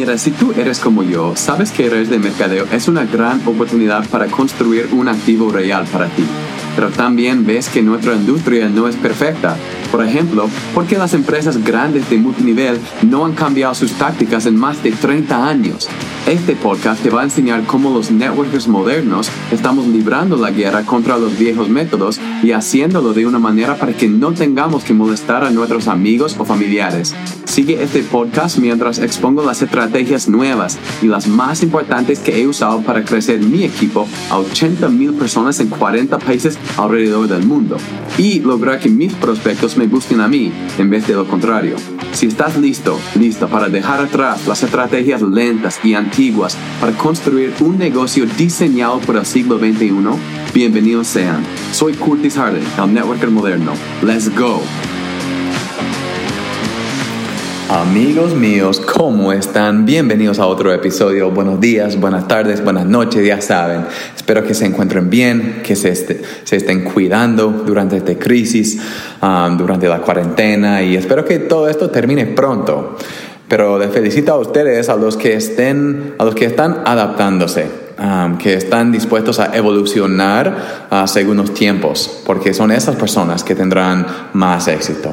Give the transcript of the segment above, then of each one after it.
Mira, si tú eres como yo, sabes que redes de mercadeo es una gran oportunidad para construir un activo real para ti. Pero también ves que nuestra industria no es perfecta. Por ejemplo, ¿por qué las empresas grandes de multinivel no han cambiado sus tácticas en más de 30 años? Este podcast te va a enseñar cómo los networkers modernos estamos librando la guerra contra los viejos métodos y haciéndolo de una manera para que no tengamos que molestar a nuestros amigos o familiares. Sigue este podcast mientras expongo las estrategias nuevas y las más importantes que he usado para crecer mi equipo a 80 mil personas en 40 países alrededor del mundo y lograr que mis prospectos me busquen a mí en vez de lo contrario. Si estás listo, listo para dejar atrás las estrategias lentas y antiguas para construir un negocio diseñado por el siglo XXI, bienvenidos sean. Soy Curtis Harden, el networker moderno. Let's go. Amigos míos, ¿cómo están? Bienvenidos a otro episodio. Buenos días, buenas tardes, buenas noches, ya saben. Espero que se encuentren bien, que se, estén cuidando durante esta crisis, um, durante la cuarentena y espero que todo esto termine pronto. Pero les felicito a ustedes, a los que estén, a los que están adaptándose que están dispuestos a evolucionar uh, según los tiempos, porque son esas personas que tendrán más éxito.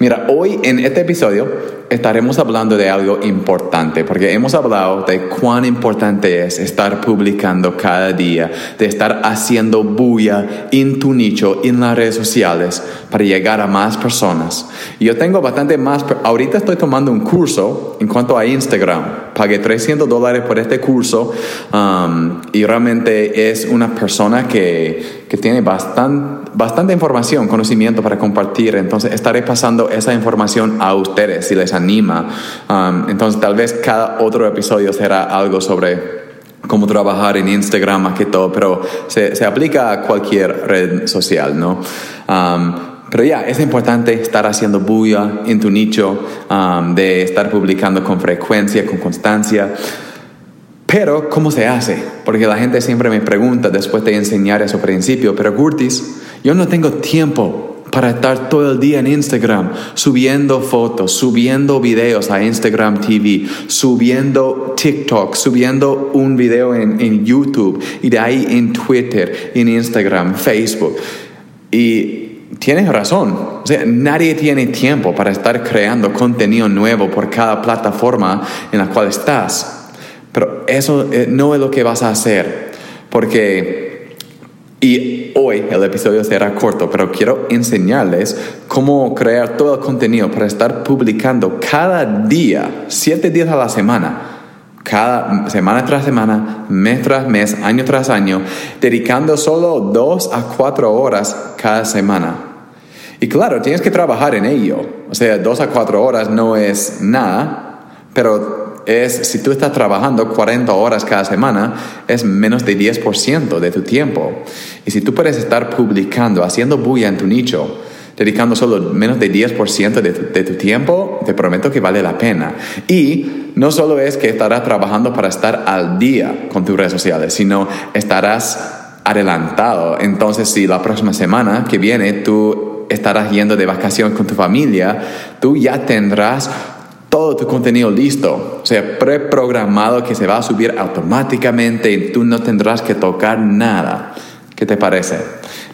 Mira, hoy en este episodio estaremos hablando de algo importante, porque hemos hablado de cuán importante es estar publicando cada día, de estar haciendo bulla en tu nicho, en las redes sociales, para llegar a más personas. Yo tengo bastante más, ahorita estoy tomando un curso en cuanto a Instagram pagué 300 dólares por este curso um, y realmente es una persona que, que tiene bastante, bastante información, conocimiento para compartir. Entonces estaré pasando esa información a ustedes si les anima. Um, entonces tal vez cada otro episodio será algo sobre cómo trabajar en Instagram más que todo, pero se, se aplica a cualquier red social, ¿no? Um, pero ya, es importante estar haciendo bulla en tu nicho, um, de estar publicando con frecuencia, con constancia. Pero, ¿cómo se hace? Porque la gente siempre me pregunta después de enseñar eso principio, pero Curtis, yo no tengo tiempo para estar todo el día en Instagram subiendo fotos, subiendo videos a Instagram TV, subiendo TikTok, subiendo un video en, en YouTube y de ahí en Twitter, en Instagram, Facebook. Y tienes razón. O sea, nadie tiene tiempo para estar creando contenido nuevo por cada plataforma en la cual estás. Eso eh, no es lo que vas a hacer. Porque, y hoy el episodio será corto, pero quiero enseñarles cómo crear todo el contenido para estar publicando cada día, siete días a la semana cada semana tras semana, mes tras mes, año tras año, dedicando solo dos a cuatro horas cada semana. Y claro, tienes que trabajar en ello. O sea, dos a cuatro horas no es nada, pero es, si tú estás trabajando 40 horas cada semana, es menos de 10% de tu tiempo. Y si tú puedes estar publicando, haciendo bulla en tu nicho, dedicando solo menos de 10% de tu, de tu tiempo, te prometo que vale la pena. Y no solo es que estarás trabajando para estar al día con tus redes sociales, sino estarás adelantado. Entonces, si la próxima semana que viene tú estarás yendo de vacación con tu familia, tú ya tendrás todo tu contenido listo, o sea, preprogramado que se va a subir automáticamente y tú no tendrás que tocar nada. ¿Qué te parece?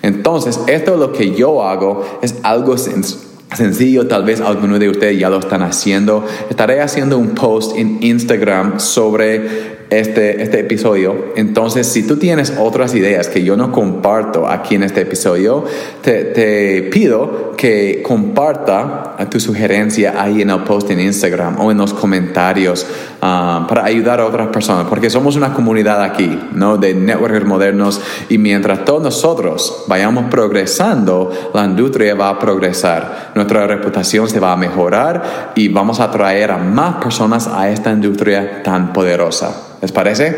Entonces, esto es lo que yo hago, es algo sencillo, tal vez algunos de ustedes ya lo están haciendo. Estaré haciendo un post en Instagram sobre este, este episodio. Entonces, si tú tienes otras ideas que yo no comparto aquí en este episodio, te, te pido que comparta tu sugerencia ahí en el post en Instagram o en los comentarios ah, para ayudar a otras personas, porque somos una comunidad aquí, ¿no? De networkers modernos y mientras todos nosotros vayamos progresando, la industria va a progresar, nuestra reputación se va a mejorar y vamos a atraer a más personas a esta industria tan poderosa. ¿Les parece?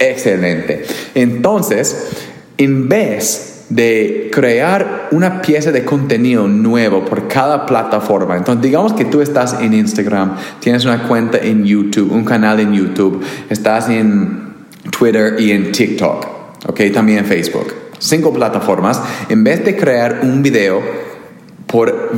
Excelente. Entonces, en vez de crear una pieza de contenido nuevo por cada plataforma. Entonces, digamos que tú estás en Instagram, tienes una cuenta en YouTube, un canal en YouTube, estás en Twitter y en TikTok, ¿ok? También en Facebook. Cinco plataformas. En vez de crear un video por,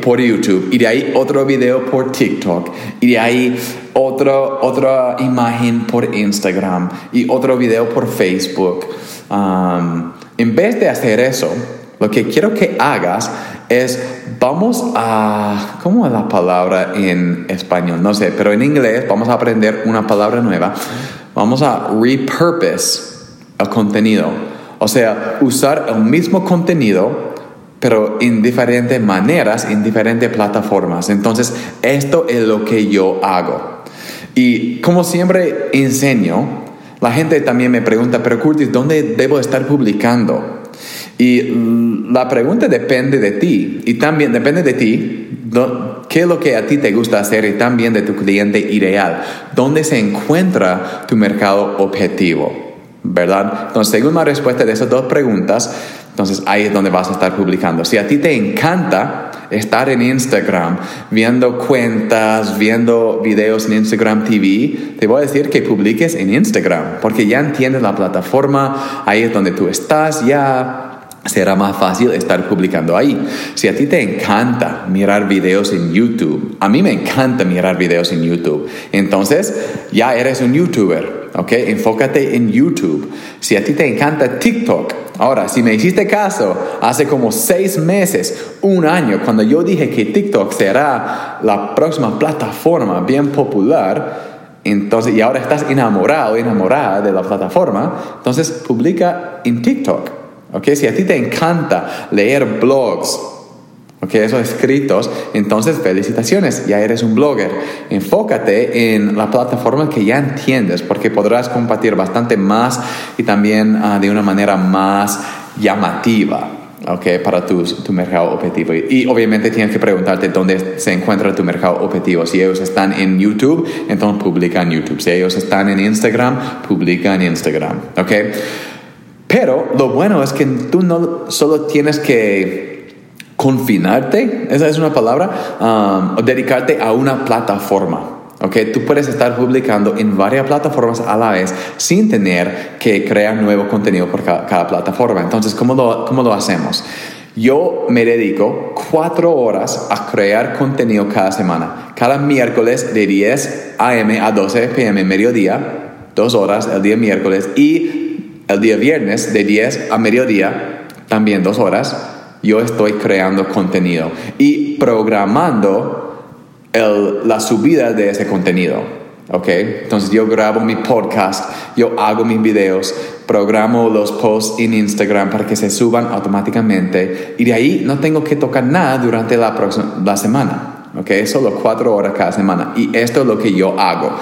por YouTube y de ahí otro video por TikTok y de ahí otro, otra imagen por Instagram y otro video por Facebook. Um, en vez de hacer eso, lo que quiero que hagas es, vamos a, ¿cómo es la palabra en español? No sé, pero en inglés vamos a aprender una palabra nueva. Vamos a repurpose el contenido. O sea, usar el mismo contenido, pero en diferentes maneras, en diferentes plataformas. Entonces, esto es lo que yo hago. Y como siempre enseño, la gente también me pregunta, pero Curtis, ¿dónde debo estar publicando? Y la pregunta depende de ti y también depende de ti, qué es lo que a ti te gusta hacer y también de tu cliente ideal, dónde se encuentra tu mercado objetivo, ¿verdad? Entonces, según la respuesta de esas dos preguntas, entonces ahí es donde vas a estar publicando. Si a ti te encanta estar en Instagram, viendo cuentas, viendo videos en Instagram TV, te voy a decir que publiques en Instagram, porque ya entiendes la plataforma, ahí es donde tú estás, ya será más fácil estar publicando ahí. Si a ti te encanta mirar videos en YouTube, a mí me encanta mirar videos en YouTube, entonces ya eres un YouTuber, ¿ok? Enfócate en YouTube. Si a ti te encanta TikTok, ahora, si me hiciste caso hace como seis meses, un año, cuando yo dije que TikTok será la próxima plataforma bien popular, entonces, y ahora estás enamorado, enamorada de la plataforma, entonces publica en TikTok. Okay, si a ti te encanta leer blogs, okay, esos escritos, entonces felicitaciones, ya eres un blogger. Enfócate en la plataforma que ya entiendes, porque podrás compartir bastante más y también ah, de una manera más llamativa. Okay, para tu, tu mercado objetivo. Y, obviamente tienes que preguntarte dónde se encuentra tu mercado objetivo. Si ellos están en YouTube, entonces publica en YouTube. Si ellos están en Instagram, publica en Instagram. Okay? Pero lo bueno es que tú no solo tienes que confinarte, esa es una palabra, um, o dedicarte a una plataforma. Okay, tú puedes estar publicando en varias plataformas a la vez sin tener que crear nuevo contenido por cada, plataforma. Entonces, ¿cómo lo, ¿cómo lo hacemos? Yo me dedico cuatro horas a crear contenido cada semana. Cada miércoles de 10 a.m. a 12 p.m. mediodía, dos horas el día miércoles y el día viernes de 10 a mediodía, también dos horas, yo estoy creando contenido y programando la subida de ese contenido. ¿ok? Entonces yo grabo mi podcast, yo hago mis videos, programo los posts en Instagram para que se suban automáticamente y de ahí no tengo que tocar nada durante la, próxima, la semana. ¿ok? Solo cuatro horas cada semana y esto es lo que yo hago.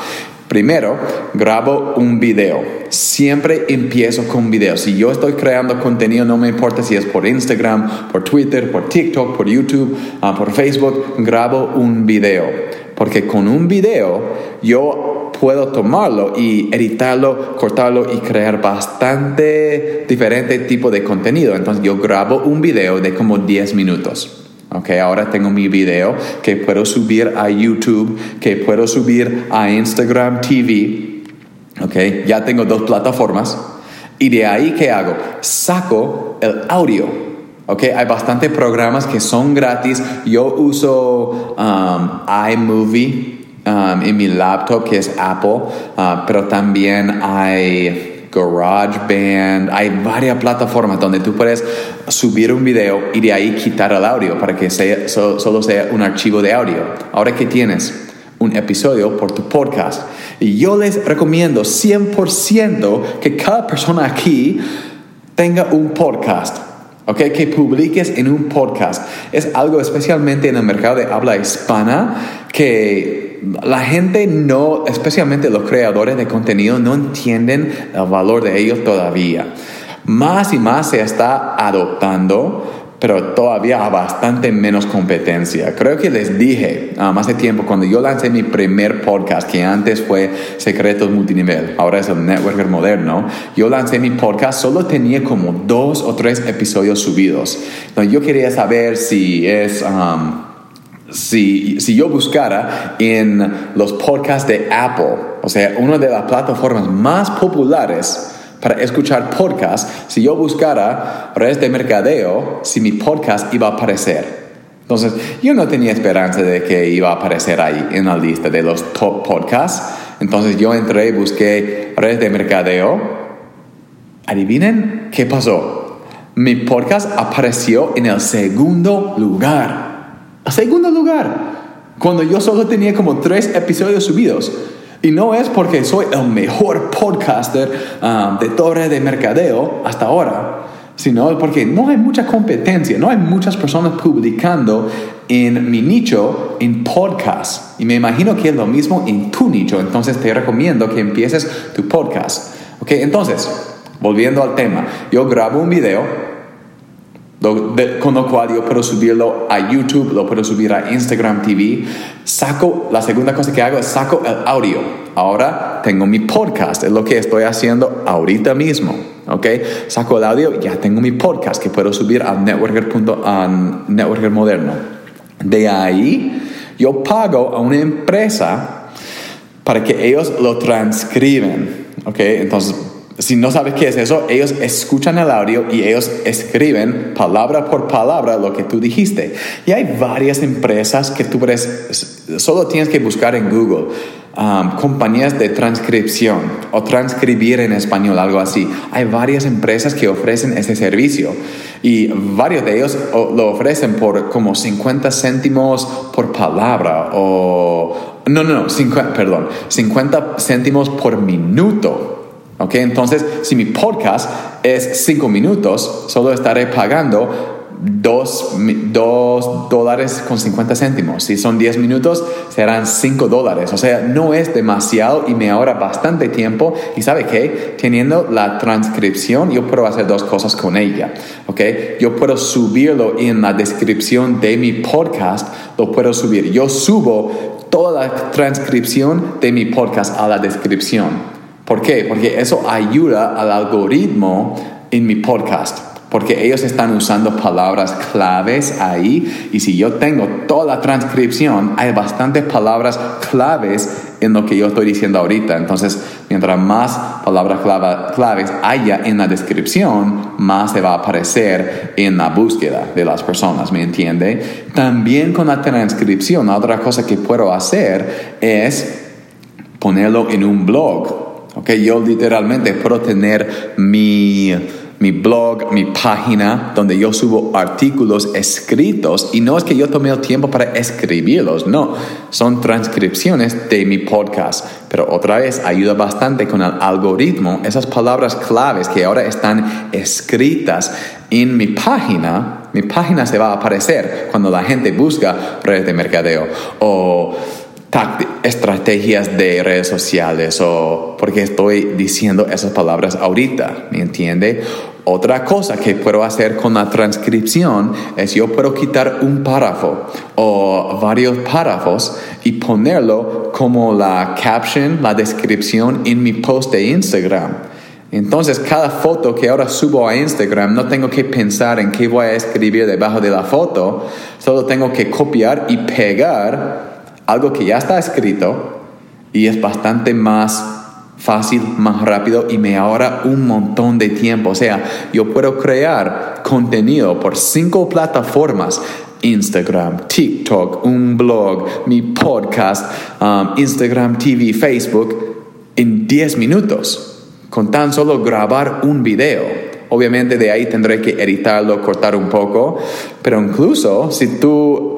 Primero, grabo un video. Siempre empiezo con video. Si yo estoy creando contenido, no me importa si es por Instagram, por Twitter, por TikTok, por YouTube, ah, por Facebook, grabo un video. Porque con un video yo puedo tomarlo y editarlo, cortarlo y crear bastante diferente tipo de contenido. Entonces yo grabo un video de como 10 minutos. Okay, ahora tengo mi video que puedo subir a YouTube, que puedo subir a Instagram TV. Okay, ya tengo dos plataformas. Y de ahí, ¿qué hago? Saco el audio. Okay, hay bastantes programas que son gratis. Yo uso um, iMovie um, en mi laptop, que es Apple, uh, pero también hay GarageBand, hay varias plataformas donde tú puedes subir un video y de ahí quitar el audio para que sea, solo sea un archivo de audio. Ahora que tienes un episodio por tu podcast. Y yo les recomiendo 100% que cada persona aquí tenga un podcast. Okay, que publiques en un podcast. Es algo especialmente en el mercado de habla hispana que la gente no, especialmente los creadores de contenido, no entienden el valor de ellos todavía. Más y más se está adoptando, pero todavía bastante menos competencia. Creo que les dije um, hace tiempo, cuando yo lancé mi primer podcast, que antes fue Secretos Multinivel, ahora es el Networker Moderno, yo lancé mi podcast, solo tenía como dos o tres episodios subidos. Entonces yo quería saber si es... Um, si, si, yo buscara en los podcasts de Apple, o sea, una de las plataformas más populares para escuchar podcasts, si yo buscara redes de mercadeo, si mi podcast iba a aparecer. Entonces, yo no tenía esperanza de que iba a aparecer ahí en la lista de los top podcasts. Entonces, yo entré y busqué redes de mercadeo. Adivinen qué pasó. Mi podcast apareció en el segundo lugar. El segundo lugar. Cuando yo solo tenía como tres episodios subidos. Y no es porque soy el mejor podcaster um, de torre de mercadeo hasta ahora sino porque no hay mucha competencia, no hay muchas personas publicando en mi nicho en podcast. Y me imagino que es lo mismo en tu nicho, entonces te recomiendo que empieces tu podcast. ¿Ok? Entonces, volviendo al tema, yo grabo un video con lo cual yo puedo subirlo a YouTube, lo puedo subir a Instagram TV. Saco, la segunda cosa que hago es saco el audio. Ahora tengo mi podcast, es lo que estoy haciendo ahorita mismo. ¿ok? Saco el audio, ya tengo mi podcast que puedo subir al networker, networker moderno. De ahí, yo pago a una empresa para que ellos lo transcriben, ¿ok? Entonces, si no sabes qué es eso, ellos escuchan el audio y ellos escriben palabra por palabra lo que tú dijiste. Y hay varias empresas que tú puedes, solo tienes que buscar en Google. Um, compañías de transcripción o transcribir en español, algo así. Hay varias empresas que ofrecen ese servicio y varios de ellos lo ofrecen por como 50 céntimos por palabra o... No, no, no, 50, perdón, 50 céntimos por minuto. ¿Ok? Entonces, si mi podcast es 5 minutos, solo estaré pagando 2 dólares con 50 céntimos. Si son 10 minutos, serán 5 dólares. O sea, no es demasiado y me ahorra bastante tiempo. Y sabe qué? Teniendo la transcripción, yo puedo hacer dos cosas con ella. ¿Ok? Yo puedo subirlo en la descripción de mi podcast. Lo puedo subir. Yo subo toda la transcripción de mi podcast a la descripción. ¿Por qué? Porque eso ayuda al algoritmo en mi podcast. Porque ellos están usando palabras claves ahí y si yo tengo toda la transcripción, hay bastantes palabras claves en lo que yo estoy diciendo ahorita. Entonces, mientras más palabras claves haya en la descripción, más se va a aparecer en la búsqueda de las personas, ¿me entiende? También con la transcripción, otra cosa que puedo hacer es ponerlo en un blog Okay, yo literalmente puedo tener mi, mi blog, mi página, donde yo subo artículos escritos y no es que yo tome el tiempo para escribirlos, no, son transcripciones de mi podcast. Pero otra vez ayuda bastante con el algoritmo, esas palabras claves que ahora están escritas en mi página, mi página se va a aparecer cuando la gente busca redes de mercadeo o estrategias de redes sociales o porque estoy diciendo esas palabras ahorita, ¿me entiende? Otra cosa que puedo hacer con la transcripción es yo puedo quitar un párrafo o varios párrafos y ponerlo como la caption, la descripción en mi post de Instagram. Entonces, cada foto que ahora subo a Instagram, no tengo que pensar en qué voy a escribir debajo de la foto, solo tengo que copiar y pegar algo que ya está escrito y es bastante más fácil, más rápido y me ahorra un montón de tiempo. O sea, yo puedo crear contenido por cinco plataformas. Instagram, TikTok, un blog, mi podcast, um, Instagram TV, Facebook, en 10 minutos, con tan solo grabar un video. Obviamente de ahí tendré que editarlo, cortar un poco, pero incluso si tú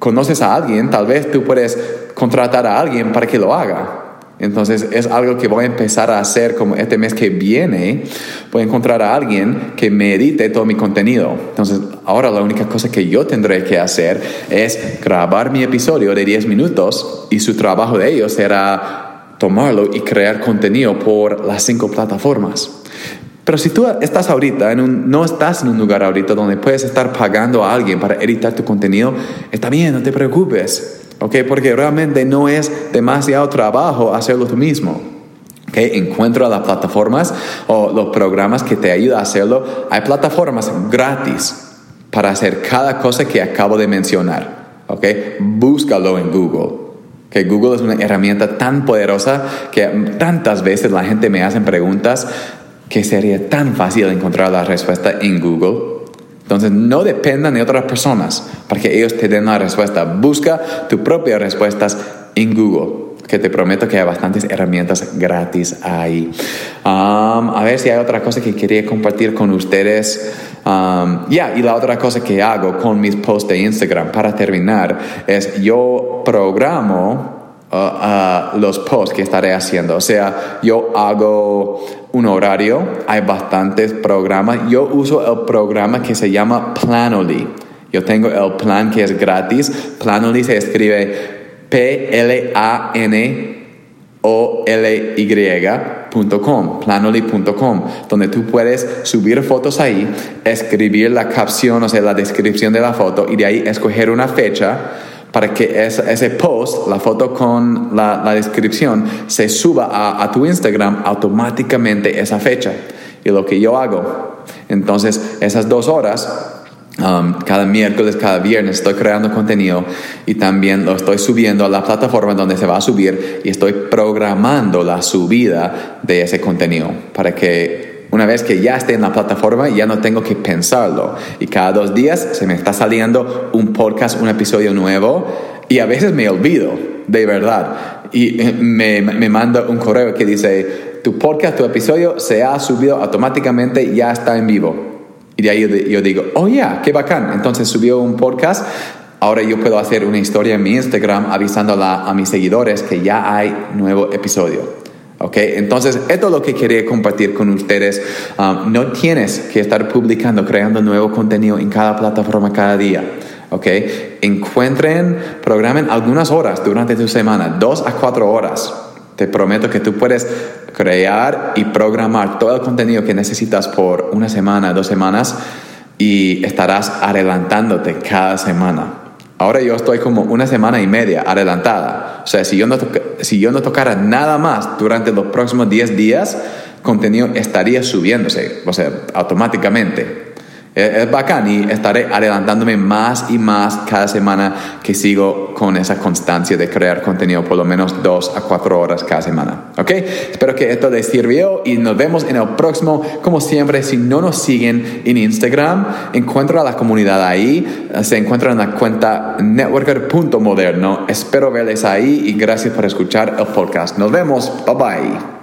conoces a alguien, tal vez tú puedes contratar a alguien para que lo haga. Entonces es algo que voy a empezar a hacer como este mes que viene. Voy a encontrar a alguien que me edite todo mi contenido. Entonces ahora la única cosa que yo tendré que hacer es grabar mi episodio de 10 minutos y su trabajo de ellos será tomarlo y crear contenido por las cinco plataformas. Pero si tú estás ahorita, no estás en un lugar ahorita donde puedes estar pagando a alguien para editar tu contenido, está bien, no te preocupes, ¿ok? Porque realmente no es demasiado trabajo hacerlo tú mismo. ¿Okay? Encuentra las plataformas o los programas que te ayudan a hacerlo. Hay plataformas gratis para hacer cada cosa que acabo de mencionar. ¿okay? Búscalo en Google. Que Google es una herramienta tan poderosa que tantas veces la gente me hace preguntas que sería tan fácil encontrar la respuesta en Google. Entonces no dependan de otras personas. para que ellos te den la respuesta. Busca tus propias respuestas en Google que te prometo que hay bastantes herramientas gratis ahí. Um, a ver si hay otra cosa que quería compartir con ustedes. Um, ya, y la otra cosa que hago con mis posts de Instagram para terminar es yo programo Uh, uh, los posts que estaré haciendo. O sea, yo hago un horario, hay bastantes programas. Yo uso el programa que se llama Planoly. Yo tengo el plan que es gratis. Planoly se escribe P-L-A-N-O-L-Y.com, planoly.com, donde tú puedes subir fotos ahí, escribir la capción, o sea, la descripción de la foto y de ahí escoger una fecha para que ese, post, la foto con la, descripción, se suba a, tu Instagram automáticamente esa fecha. Y lo que yo hago, entonces esas dos horas Um, cada miércoles, cada viernes estoy creando contenido y también lo estoy subiendo a la plataforma donde se va a subir y estoy programando la subida de ese contenido para que una vez que ya esté en la plataforma ya no tengo que pensarlo y cada dos días se me está saliendo un podcast, un episodio nuevo y a veces me olvido, de verdad, y eh, me, me manda un correo que dice, tu podcast, tu episodio se ha subido automáticamente, ya está en vivo y de ahí yo, digo, oh yeah, qué bacán. Entonces subió un podcast. Ahora yo puedo hacer una historia en mi Instagram avisando a mis seguidores que ya hay nuevo episodio. ¿Ok? Entonces, esto es lo que quería compartir con ustedes. Um, no tienes que estar publicando, creando nuevo contenido en cada plataforma cada día. ¿Ok? Encuentren, programen algunas horas durante tu semana, dos a cuatro horas. Te prometo que tú puedes crear y programar todo el contenido que necesitas por una semana, dos semanas y estarás adelantándote cada semana. Ahora yo estoy como una semana y media adelantada. O sea, si yo no, si yo no tocara nada más durante los próximos 10 días, contenido estaría subiéndose, o sea, automáticamente. Es bacán y estaré adelantándome más y más cada semana que sigo con esa constancia de crear contenido por lo menos dos a cuatro horas cada semana. ¿Ok? Espero que esto les sirvió y nos vemos en el próximo. Como siempre, si no nos siguen en Instagram, encuentra la comunidad ahí. Se encuentra en la cuenta networker.moderno. Espero verles ahí y gracias por escuchar el podcast. Nos vemos. Bye bye.